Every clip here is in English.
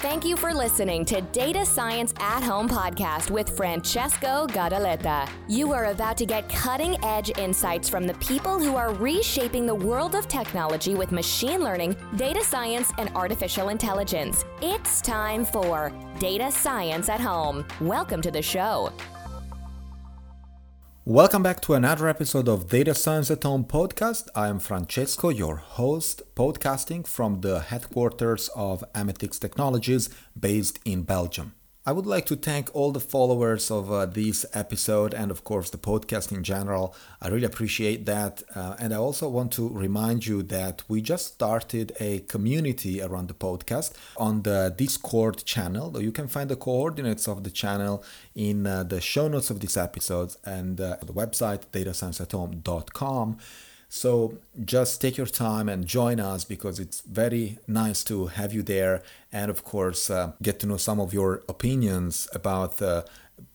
Thank you for listening to Data Science at Home podcast with Francesco Gadaletta. You are about to get cutting edge insights from the people who are reshaping the world of technology with machine learning, data science, and artificial intelligence. It's time for Data Science at Home. Welcome to the show. Welcome back to another episode of Data Science at Home podcast. I am Francesco, your host, podcasting from the headquarters of Amethix Technologies based in Belgium. I would like to thank all the followers of uh, this episode and, of course, the podcast in general. I really appreciate that. Uh, and I also want to remind you that we just started a community around the podcast on the Discord channel. You can find the coordinates of the channel in uh, the show notes of this episode and uh, the website datascienceathome.com. So just take your time and join us because it's very nice to have you there and, of course, uh, get to know some of your opinions about the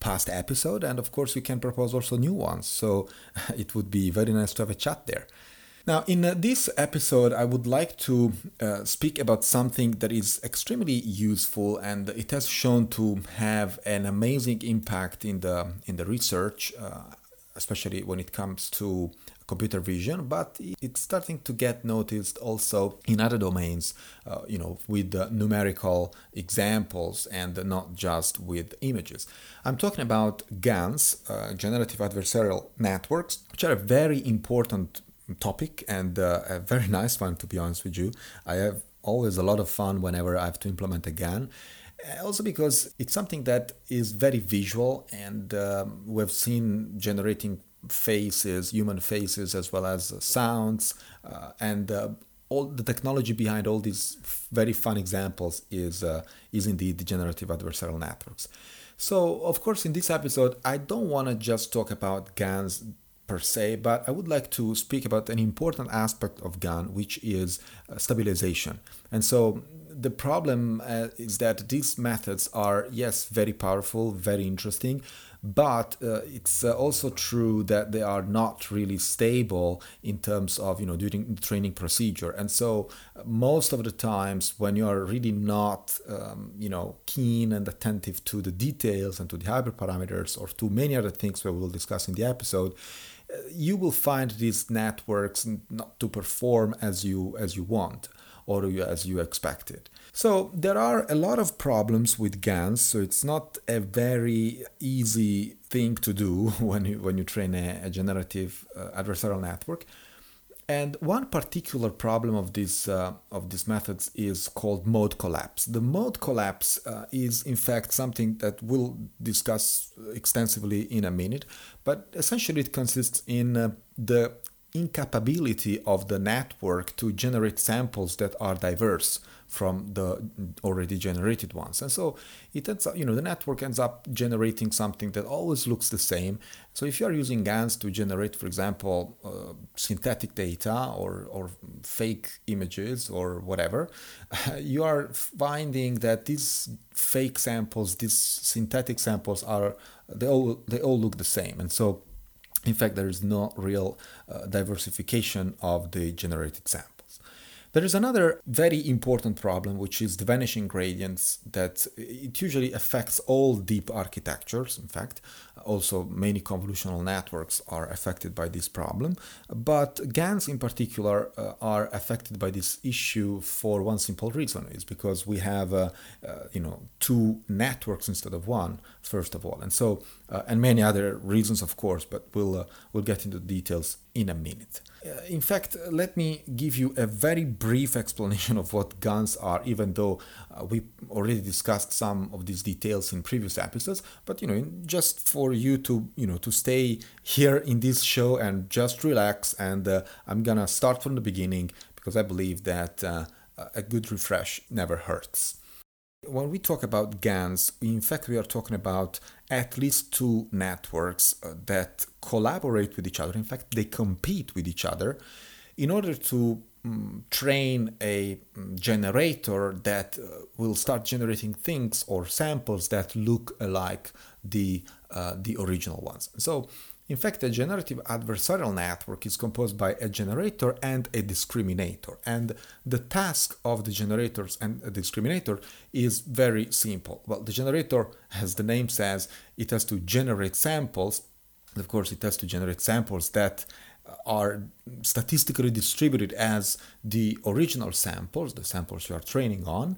past episode. And, of course, we can propose also new ones. So it would be very nice to have a chat there. Now, in uh, this episode, I would like to uh, speak about something that is extremely useful and it has shown to have an amazing impact in the in the research, uh, especially when it comes to computer vision, but it's starting to get noticed also in other domains, uh, you know, with uh, numerical examples and not just with images. I'm talking about GANs, uh, generative adversarial networks, which are a very important topic and uh, a very nice one, to be honest with you. I have always a lot of fun whenever I have to implement a GAN also because it's something that is very visual and um, we've seen generating faces, human faces, as well as sounds, uh, and uh, all the technology behind all these very fun examples is uh, is indeed the generative adversarial networks. So, of course, in this episode, I don't want to just talk about GANs per se, but I would like to speak about an important aspect of GAN, which is uh, stabilization. And so, the problem uh, is that these methods are, yes, very powerful, very interesting, but uh, it's uh, also true that they are not really stable in terms of you know during the training procedure. And so uh, most of the times when you are really not um, you know keen and attentive to the details and to the hyperparameters or to many other things we will discuss in the episode uh, you will find these networks not to perform as you as you want or as you expected so there are a lot of problems with GANs, so it's not a very easy thing to do when you when you train a, a generative uh, adversarial network. And one particular problem of this uh, of these methods is called mode collapse. The mode collapse uh, is in fact something that we'll discuss extensively in a minute, but essentially it consists in uh, the incapability of the network to generate samples that are diverse from the already generated ones. And so it ends up, you know, the network ends up generating something that always looks the same. So if you are using GANs to generate, for example, uh, synthetic data or, or fake images or whatever, you are finding that these fake samples, these synthetic samples are, they all, they all look the same. And so in fact, there is no real uh, diversification of the generated sample. There is another very important problem, which is the vanishing gradients that it usually affects all deep architectures. In fact, also many convolutional networks are affected by this problem. But GANs in particular uh, are affected by this issue for one simple reason is because we have, uh, uh, you know, two networks instead of one, first of all. And so, uh, and many other reasons, of course, but we'll, uh, we'll get into details in a minute. Uh, in fact, let me give you a very brief explanation of what GANs are, even though uh, we already discussed some of these details in previous episodes. But you know, just for you to you know to stay here in this show and just relax, and uh, I'm gonna start from the beginning because I believe that uh, a good refresh never hurts. When we talk about GANs, in fact, we are talking about at least two networks uh, that collaborate with each other. In fact, they compete with each other in order to um, train a um, generator that uh, will start generating things or samples that look like the uh, the original ones. So In fact, a generative adversarial network is composed by a generator and a discriminator. And the task of the generators and a discriminator is very simple. Well, the generator, as the name says, it has to generate samples. Of course, it has to generate samples that are statistically distributed as the original samples, the samples you are training on.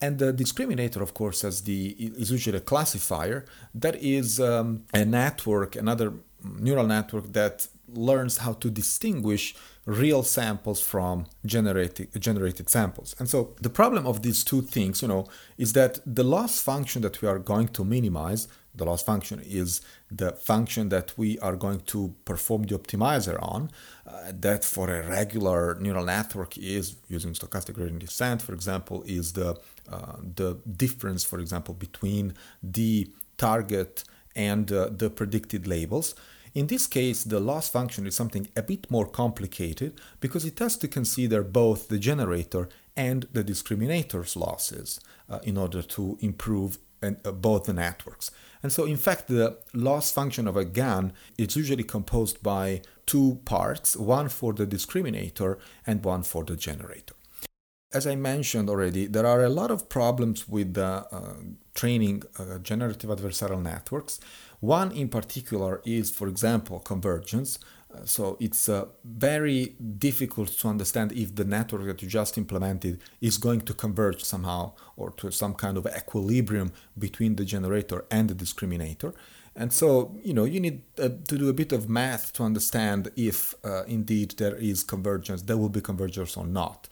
And the discriminator, of course, as the is usually a classifier that is um, a network, another neural network that learns how to distinguish real samples from generated generated samples. And so the problem of these two things, you know, is that the loss function that we are going to minimize the loss function is the function that we are going to perform the optimizer on. Uh, that for a regular neural network is using stochastic gradient descent, for example, is the uh, the difference, for example, between the target and uh, the predicted labels. In this case, the loss function is something a bit more complicated because it has to consider both the generator and the discriminator's losses uh, in order to improve and, uh, both the networks. And so, in fact, the loss function of a GAN is usually composed by two parts, one for the discriminator and one for the generator. As I mentioned already, there are a lot of problems with uh, training uh, generative adversarial networks. One in particular is, for example, convergence. So it's uh, very difficult to understand if the network that you just implemented is going to converge somehow or to some kind of equilibrium between the generator and the discriminator. And so, you know, you need uh, to do a bit of math to understand if uh, indeed there is convergence, there will be convergence or not.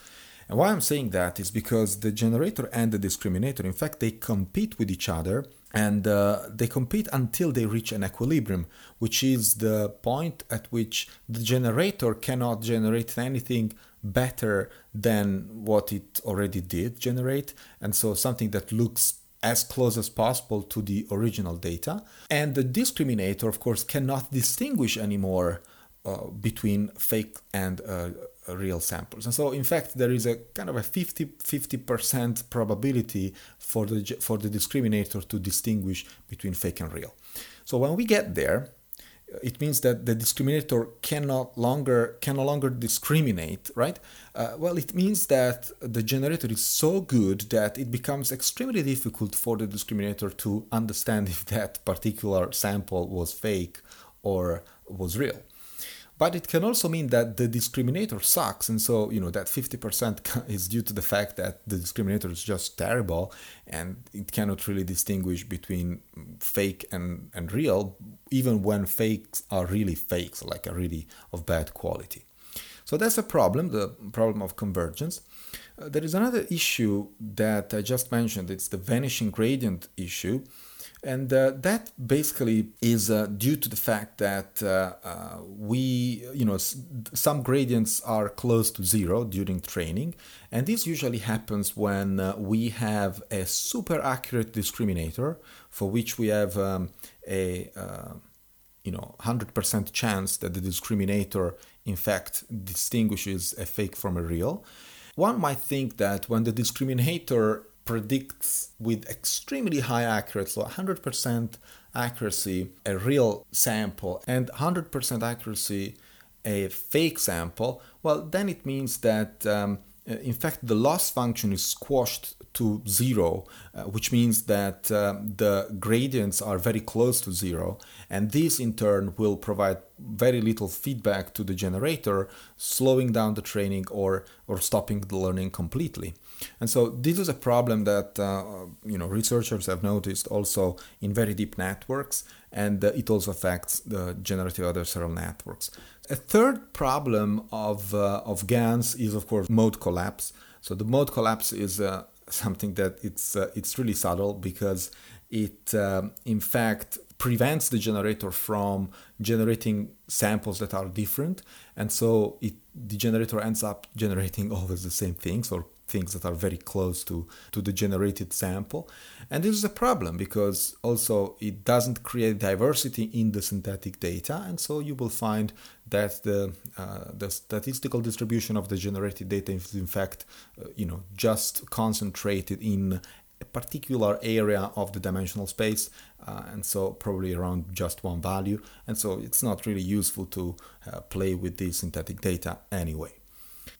And why I'm saying that is because the generator and the discriminator, in fact, they compete with each other and uh, they compete until they reach an equilibrium, which is the point at which the generator cannot generate anything better than what it already did generate. And so something that looks as close as possible to the original data. And the discriminator, of course, cannot distinguish anymore uh, between fake and uh, real samples. And so, in fact, there is a kind of a 50 50% probability for the, for the discriminator to distinguish between fake and real. So, when we get there, it means that the discriminator cannot longer can no longer discriminate right uh, well it means that the generator is so good that it becomes extremely difficult for the discriminator to understand if that particular sample was fake or was real but it can also mean that the discriminator sucks, and so you know that 50% is due to the fact that the discriminator is just terrible, and it cannot really distinguish between fake and, and real, even when fakes are really fakes, like are really of bad quality. So that's a problem, the problem of convergence. Uh, there is another issue that I just mentioned. It's the vanishing gradient issue. And uh, that basically is uh, due to the fact that uh, uh we, you know, some gradients are close to zero during training. And this usually happens when uh, we have a super accurate discriminator for which we have um, a, uh, you know, 100% chance that the discriminator in fact distinguishes a fake from a real. One might think that when the discriminator predicts with extremely high accuracy, so 100% accuracy, a real sample, and 100% accuracy, a fake sample, well, then it means that um, in fact the loss function is squashed to zero, uh, which means that um, the gradients are very close to zero. And this in turn will provide very little feedback to the generator, slowing down the training or, or stopping the learning completely. And so this is a problem that uh, you know researchers have noticed also in very deep networks, and uh, it also affects the generative adversarial networks. A third problem of uh, of GANs is of course mode collapse. So the mode collapse is uh, something that it's uh, it's really subtle because it um, in fact prevents the generator from generating samples that are different and so it the generator ends up generating always the same things or things that are very close to, to the generated sample. And this is a problem because also it doesn't create diversity in the synthetic data. And so you will find that the, uh, the statistical distribution of the generated data is in fact, uh, you know, just concentrated in particular area of the dimensional space, uh, and so probably around just one value. And so it's not really useful to uh, play with the synthetic data anyway.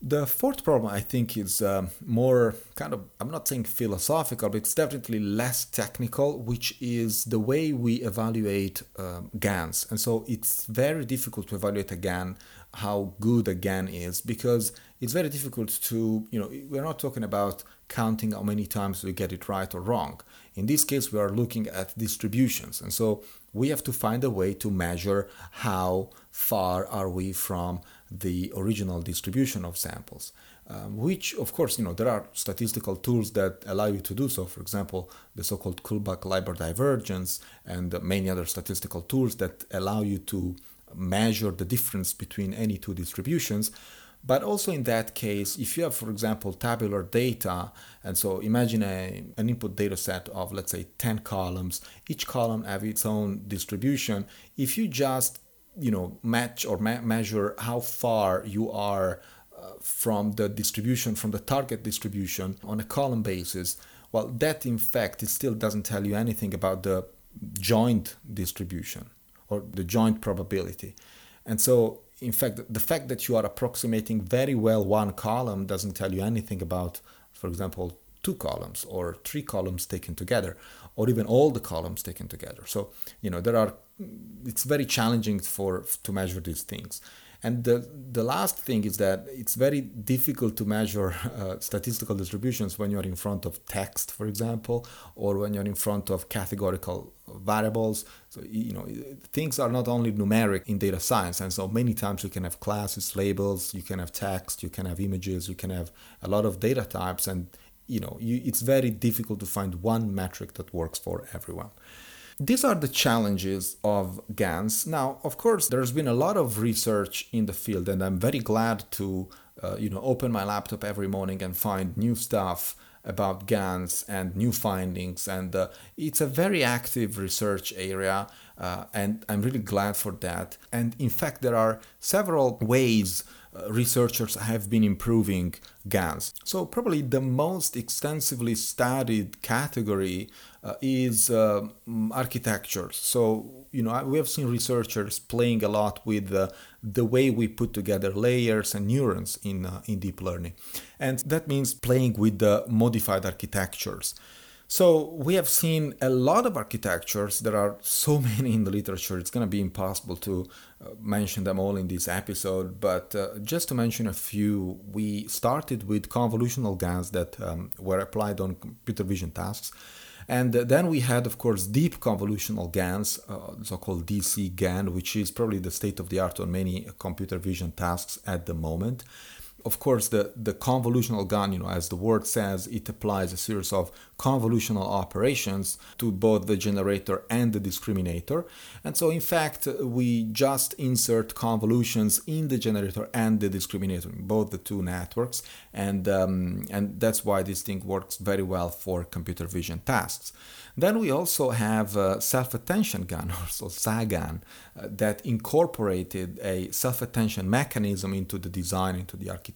The fourth problem, I think, is um, more kind of, I'm not saying philosophical, but it's definitely less technical, which is the way we evaluate um, GANs. And so it's very difficult to evaluate a GAN, how good a GAN is, because it's very difficult to, you know, we're not talking about counting how many times we get it right or wrong. In this case, we are looking at distributions. And so we have to find a way to measure how far are we from the original distribution of samples. Um, which, of course, you know, there are statistical tools that allow you to do so. For example, the so-called Kullback-Leibler divergence and many other statistical tools that allow you to measure the difference between any two distributions. But also in that case, if you have, for example, tabular data, and so imagine a, an input data set of, let's say, 10 columns, each column have its own distribution. If you just, you know, match or ma- measure how far you are uh, from the distribution, from the target distribution on a column basis, well, that in fact, it still doesn't tell you anything about the joint distribution or the joint probability. And so in fact, the fact that you are approximating very well one column doesn't tell you anything about, for example, two columns or three columns taken together, or even all the columns taken together. So, you know, there are, it's very challenging for to measure these things. And the, the last thing is that it's very difficult to measure uh, statistical distributions when you're in front of text, for example, or when you're in front of categorical variables. So, you know, things are not only numeric in data science. And so many times you can have classes, labels, you can have text, you can have images, you can have a lot of data types. And, you know, you, it's very difficult to find one metric that works for everyone. These are the challenges of GANs. Now, of course, there's been a lot of research in the field, and I'm very glad to, uh, you know, open my laptop every morning and find new stuff about GANs and new findings. And uh, it's a very active research area, uh, and I'm really glad for that. And in fact, there are several ways researchers have been improving GANs. So, probably the most extensively studied category uh, is uh, architectures. So, you know, we have seen researchers playing a lot with uh, the way we put together layers and neurons in, uh, in deep learning. And that means playing with the modified architectures. So we have seen a lot of architectures. There are so many in the literature. It's going to be impossible to uh, mention them all in this episode. But uh, just to mention a few, we started with convolutional GANs that um, were applied on computer vision tasks. And then we had, of course, deep convolutional GANs, uh, so-called DC GAN, which is probably the state of the art on many computer vision tasks at the moment of course, the, the convolutional GAN, you know, as the word says, it applies a series of convolutional operations to both the generator and the discriminator. And so, in fact, we just insert convolutions in the generator and the discriminator, in both the two networks. And, um, and that's why this thing works very well for computer vision tasks. Then we also have uh, self-attention GAN, also SAGAN, uh, that incorporated a self-attention mechanism into the design, into the architecture.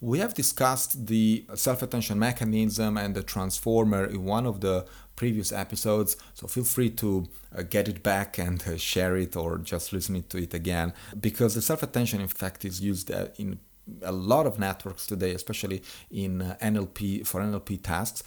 We have discussed the self-attention mechanism and the transformer in one of the previous episodes, so feel free to uh, get it back and uh, share it or just listen to it again, because the self-attention, in fact, is used uh, in a lot of networks today, especially in uh, NLP for NLP tasks.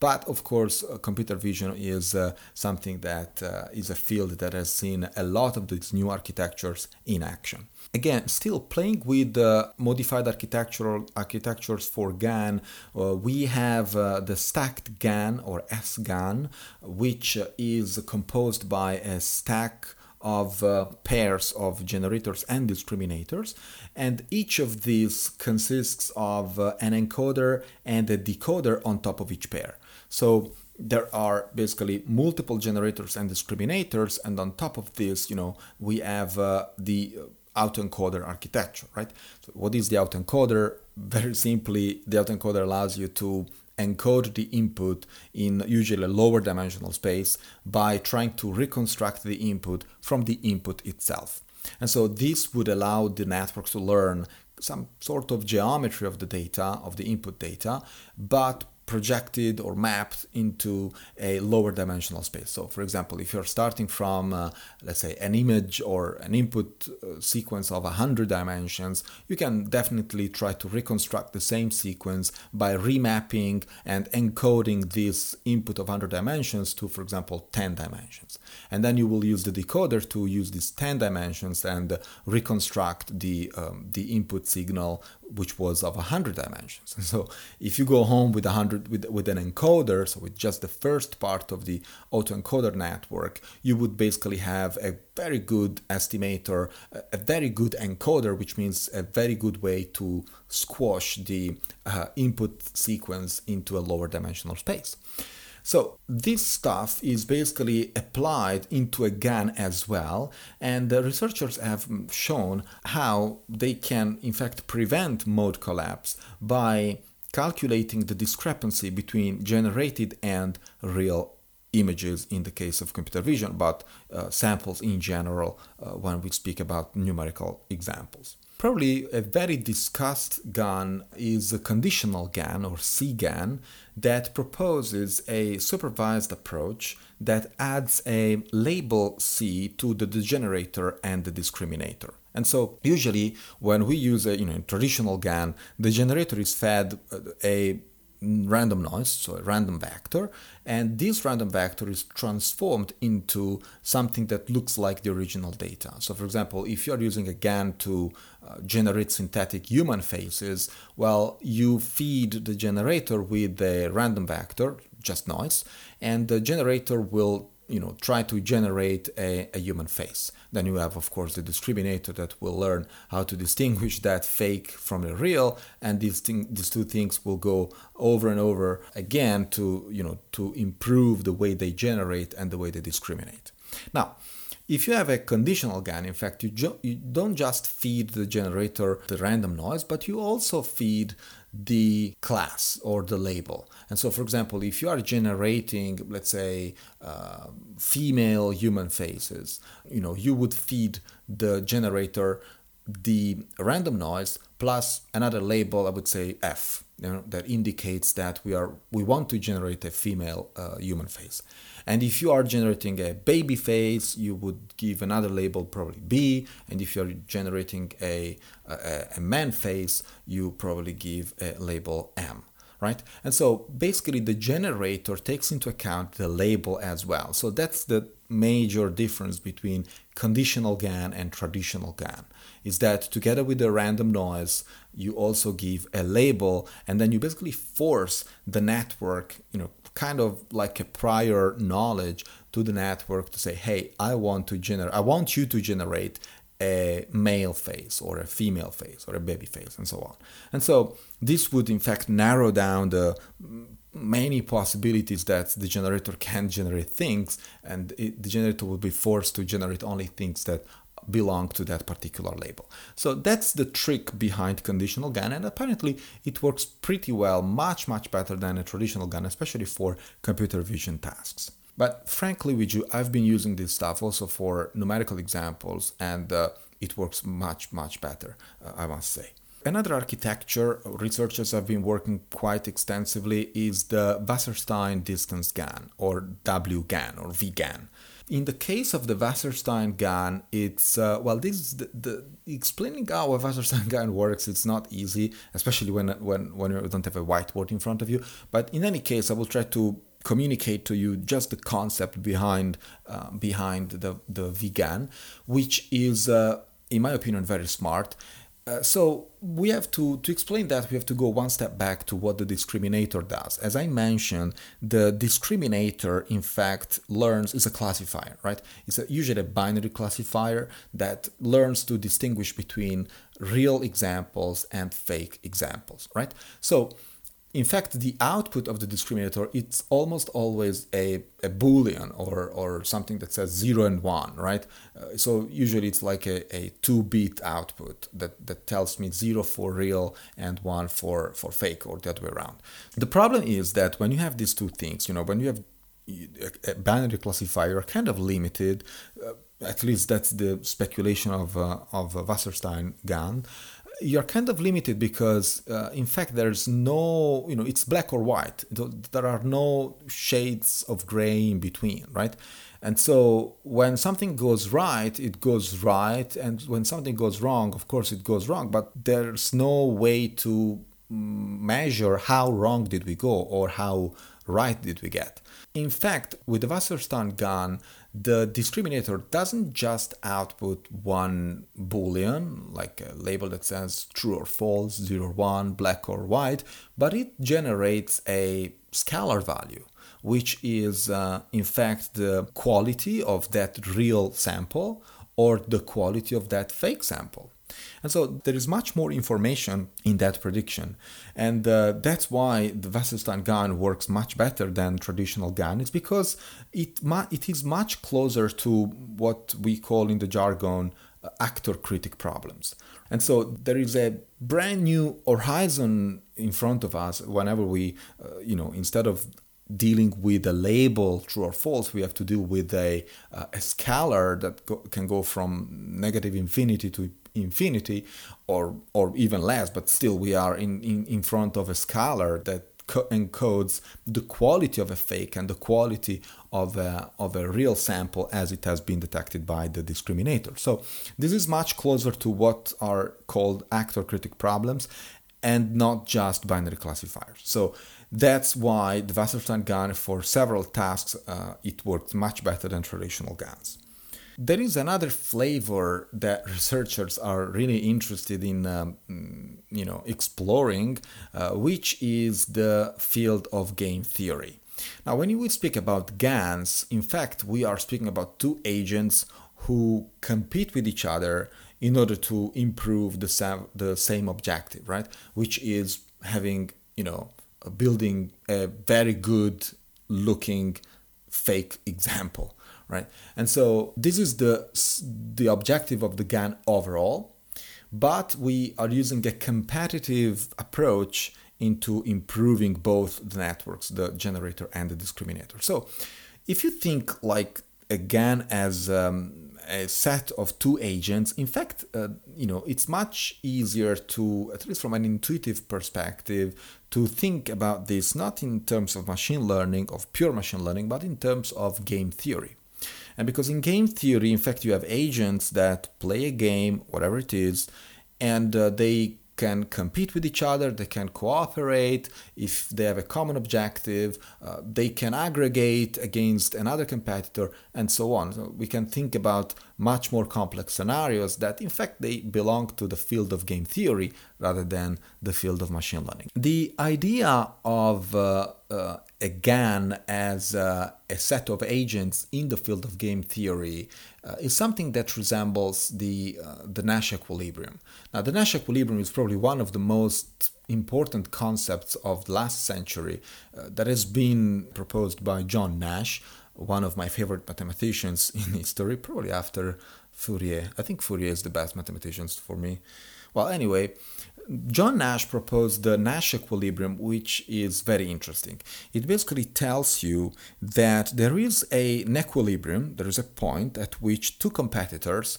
But of course, uh, computer vision is uh, something that uh, is a field that has seen a lot of these new architectures in action. Again, still playing with uh, modified architectural architectures for GAN, uh, we have the stacked GAN or SGAN, which is composed by a stack of uh, pairs of generators and discriminators. And each of these consists of uh, an encoder and a decoder on top of each pair. So there are basically multiple generators and discriminators. And on top of this, you know, we have uh, the autoencoder architecture, right? So what is the autoencoder? Very simply, the autoencoder allows you to encode the input in usually a lower dimensional space by trying to reconstruct the input from the input itself. And so this would allow the network to learn some sort of geometry of the data, of the input data, but projected or mapped into a lower dimensional space. So, for example, if you're starting from, uh, let's say, an image or an input uh, sequence of 100 dimensions, you can definitely try to reconstruct the same sequence by remapping and encoding this input of 100 dimensions to, for example, 10 dimensions. And then you will use the decoder to use these 10 dimensions and reconstruct the, um, the input signal which was of 100 dimensions. So if you go home with 100 with, with an encoder, so with just the first part of the autoencoder network, you would basically have a very good estimator, a very good encoder, which means a very good way to squash the uh, input sequence into a lower dimensional space. So this stuff is basically applied into a GAN as well, and the researchers have shown how they can in fact prevent mode collapse by calculating the discrepancy between generated and real images in the case of computer vision, but uh, samples in general uh, when we speak about numerical examples. Probably a very discussed GAN is a conditional GAN or CGAN that proposes a supervised approach that adds a label C to the degenerator and the discriminator. And so usually when we use a you know traditional GAN, the generator is fed a random noise, so a random vector, and this random vector is transformed into something that looks like the original data. So, for example, if you're using a GAN to uh, generate synthetic human faces, well, you feed the generator with a random vector, just noise, and the generator will you know try to generate a, a, human face. Then you have of course the discriminator that will learn how to distinguish that fake from the real and these thing, these two things will go over and over again to you know to improve the way they generate and the way they discriminate. Now if you have a conditional GAN, in fact, you, you don't just feed the generator the random noise, but you also feed the class or the label. And so, for example, if you are generating, let's say, uh, female human faces, you know, you would feed the generator the random noise plus another label, I would say F, you know, that indicates that we are we want to generate a female uh, human face. And if you are generating a baby face, you would give another label, probably B. And if you're generating a, a, a man face, you probably give a label M right? And so basically the generator takes into account the label as well. So that's the major difference between conditional GAN and traditional GAN is that together with the random noise, you also give a label and then you basically force the network, you know, kind of like a prior knowledge to the network to say, hey, I want to generate, I want you to generate a male face or a female face or a baby face and so on. And so this would in fact narrow down the many possibilities that the generator can generate things and it, the generator will be forced to generate only things that belong to that particular label. So that's the trick behind conditional GAN, and apparently it works pretty well, much, much better than a traditional GAN, especially for computer vision tasks. But frankly, with you, I've been using this stuff also for numerical examples, and uh, it works much, much better, uh, I must say. Another architecture researchers have been working quite extensively is the Wasserstein distance GAN, or WGAN, or VGAN. In the case of the Wasserstein GAN, it's uh, well, this is the, the, explaining how a Wasserstein GAN works. It's not easy, especially when when when you don't have a whiteboard in front of you. But in any case, I will try to communicate to you just the concept behind uh, behind the the VGAN, which is, uh, in my opinion, very smart. Uh, so we have to to explain that we have to go one step back to what the discriminator does. As i mentioned the discriminator in fact learns is a classifier right? It's a, usually a binary classifier that learns to distinguish between real examples and fake examples right? So in fact, the output of the discriminator, it's almost always a, a boolean or, or something that says 0 and 1, right? Uh, so usually it's like a, a two-bit output that, that tells me 0 for real and 1 for, for fake or the other way around. The problem is that when you have these two things, you know, when you have a binary classifier you're kind of limited, uh, at least that's the speculation of, uh, of Wasserstein GAN, you're kind of limited because uh, in fact there's no you know it's black or white. There are no shades of gray in between right? And so when something goes right it goes right. And when something goes wrong of course it goes wrong. But there's no way to measure how wrong did we go or how right did we get. In fact with the Wasserstein GAN the discriminator doesn't just output one boolean, like a label that says true or false, 0 or 1, black or white, but it generates a scalar value, which is uh, in fact the quality of that real sample or the quality of that fake sample. And so there is much more information in that prediction. And uh, that's why the Wasserstein GAN works much better than traditional GAN. It's because it, it is much closer to what we call in the jargon uh, actor critic problems. And so there is a brand new horizon in front of us whenever we, uh, you know, instead of dealing with a label true or false we have to deal with a, uh, a scalar that go, can go from negative infinity to infinity or or even less but still we are in in, in front of a scalar that co- encodes the quality of a fake and the quality of a, of a real sample as it has been detected by the discriminator. So this is much closer to what are called actor critic problems and not just binary classifiers. So that's why the Wasserstein GAN for several tasks uh, it works much better than traditional GANs there is another flavor that researchers are really interested in, um, you know, exploring, uh, which is the field of game theory. Now, when we speak about GANs, in fact, we are speaking about two agents who compete with each other in order to improve the same, the same objective, right? Which is having, you know, building a very good looking fake example right? And so this is the the objective of the GAN overall, but we are using a competitive approach into improving both the networks, the generator and the discriminator. So if you think like a GAN as um, a set of two agents, in fact, uh, you know, it's much easier to, at least from an intuitive perspective, to think about this not in terms of machine learning, of pure machine learning, but in terms of game theory. And because in game theory, in fact, you have agents that play a game, whatever it is, and uh, they can compete with each other, they can cooperate. If they have a common objective, uh, they can aggregate against another competitor, and so on. So we can think about much more complex scenarios that, in fact, they belong to the field of game theory rather than the field of machine learning. The idea of uh, uh, a GAN as uh, a set of agents in the field of game theory uh, is something that resembles the uh, the Nash equilibrium. Now, the Nash equilibrium is probably one of the most important concepts of the last century uh, that has been proposed by John Nash, one of my favorite mathematicians in history, probably after Fourier. I think Fourier is the best mathematician for me. Well, anyway, John Nash proposed the Nash equilibrium, which is very interesting. It basically tells you that there is a, an equilibrium, there is a point at which two competitors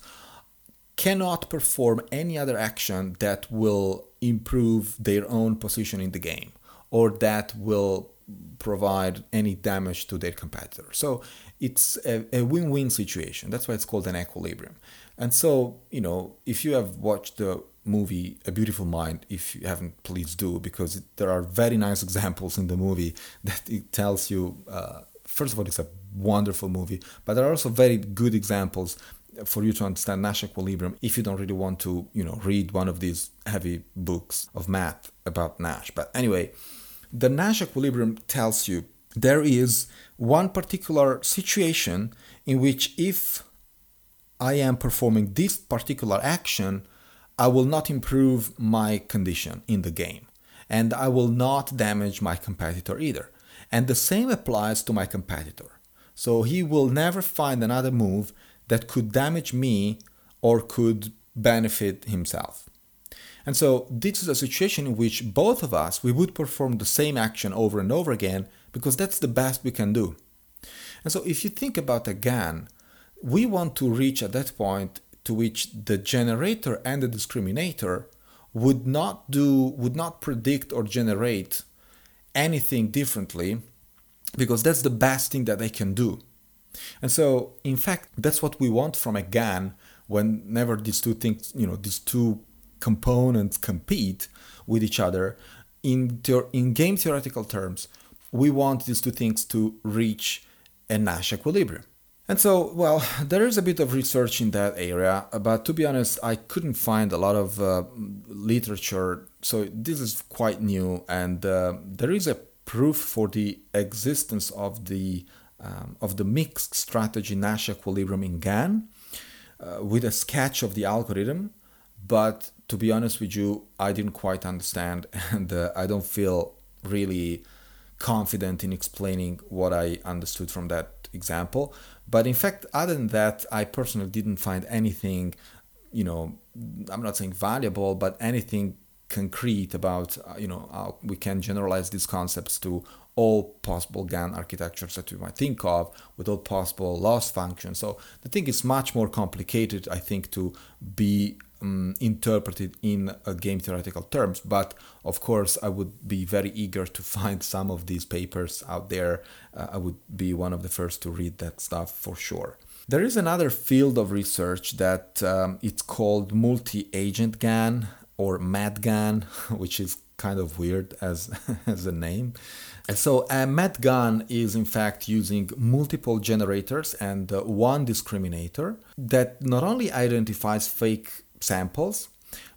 cannot perform any other action that will improve their own position in the game or that will provide any damage to their competitor. So it's a, a win win situation. That's why it's called an equilibrium. And so, you know, if you have watched the movie A Beautiful Mind, if you haven't, please do, because there are very nice examples in the movie that it tells you. Uh, first of all, it's a wonderful movie, but there are also very good examples for you to understand Nash equilibrium if you don't really want to, you know, read one of these heavy books of math about Nash. But anyway, the Nash equilibrium tells you there is one particular situation in which if I am performing this particular action, I will not improve my condition in the game and I will not damage my competitor either. And the same applies to my competitor. So he will never find another move that could damage me or could benefit himself. And so this is a situation in which both of us we would perform the same action over and over again because that's the best we can do. And so if you think about again, we want to reach at that point to which the generator and the discriminator would not do would not predict or generate anything differently because that's the best thing that they can do. And so in fact that's what we want from a GAN whenever these two things, you know, these two components compete with each other in in game theoretical terms, we want these two things to reach a Nash equilibrium. And so, well, there is a bit of research in that area, but to be honest, I couldn't find a lot of uh, literature. So this is quite new, and uh, there is a proof for the existence of the um, of the mixed strategy Nash equilibrium in GAN uh, with a sketch of the algorithm. But to be honest with you, I didn't quite understand, and uh, I don't feel really confident in explaining what I understood from that example. But in fact, other than that, I personally didn't find anything, you know, I'm not saying valuable, but anything concrete about, uh, you know, how we can generalize these concepts to all possible GAN architectures that we might think of with all possible loss functions. So the thing is much more complicated, I think, to be um, interpreted in game theoretical terms. But of course, I would be very eager to find some of these papers out there. Uh, I would be one of the first to read that stuff for sure. There is another field of research that um, it's called multi-agent GAN or MADGAN, which is kind of weird as as a name. And so a MADGAN is in fact using multiple generators and uh, one discriminator that not only identifies fake samples,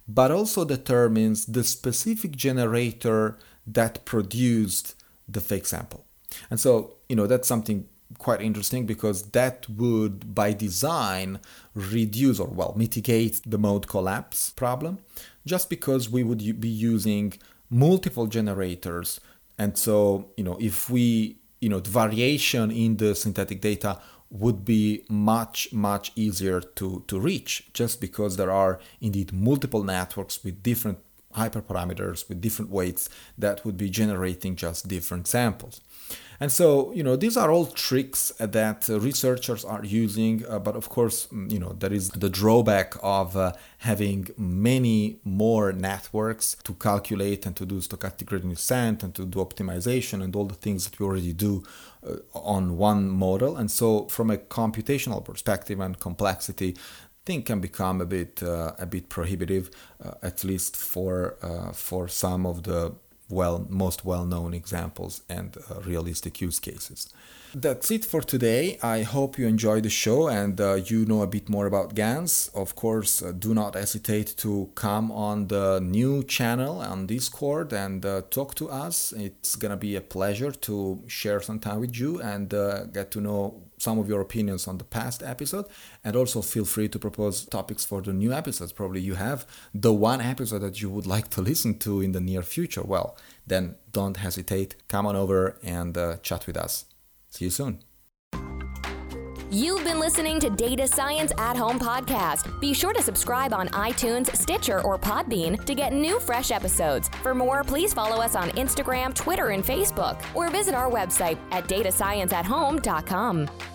but also determines the specific generator that produced the fake sample. And so, you know, that's something quite interesting because that would, by design, reduce or, well, mitigate the mode collapse problem just because we would be using multiple generators. And so, you know, if we, you know, the variation in the synthetic data would be much much easier to to reach just because there are indeed multiple networks with different hyperparameters with different weights that would be generating just different samples and so, you know, these are all tricks that researchers are using, uh, but of course, mm, you know, there is the drawback of uh, having many more networks to calculate and to do stochastic gradient descent and to do optimization and all the things that we already do uh, on one model. And so, from a computational perspective and complexity, thing can become a bit uh, a bit prohibitive, uh, at least for uh, for some of the well most well-known examples and uh, realistic use cases. That's it for today. I hope you enjoyed the show and uh, you know a bit more about GANs. Of course, uh, do not hesitate to come on the new channel on Discord and uh, talk to us. It's gonna be a pleasure to share some time with you and uh, get to know some of your opinions on the past episode and also feel free to propose topics for the new episodes probably you have the one episode that you would like to listen to in the near future well then don't hesitate come on over and uh, chat with us see you soon You've been listening to Data Science at Home podcast. Be sure to subscribe on iTunes, Stitcher, or Podbean to get new fresh episodes. For more, please follow us on Instagram, Twitter, and Facebook, or visit our website at datascienceathome.com.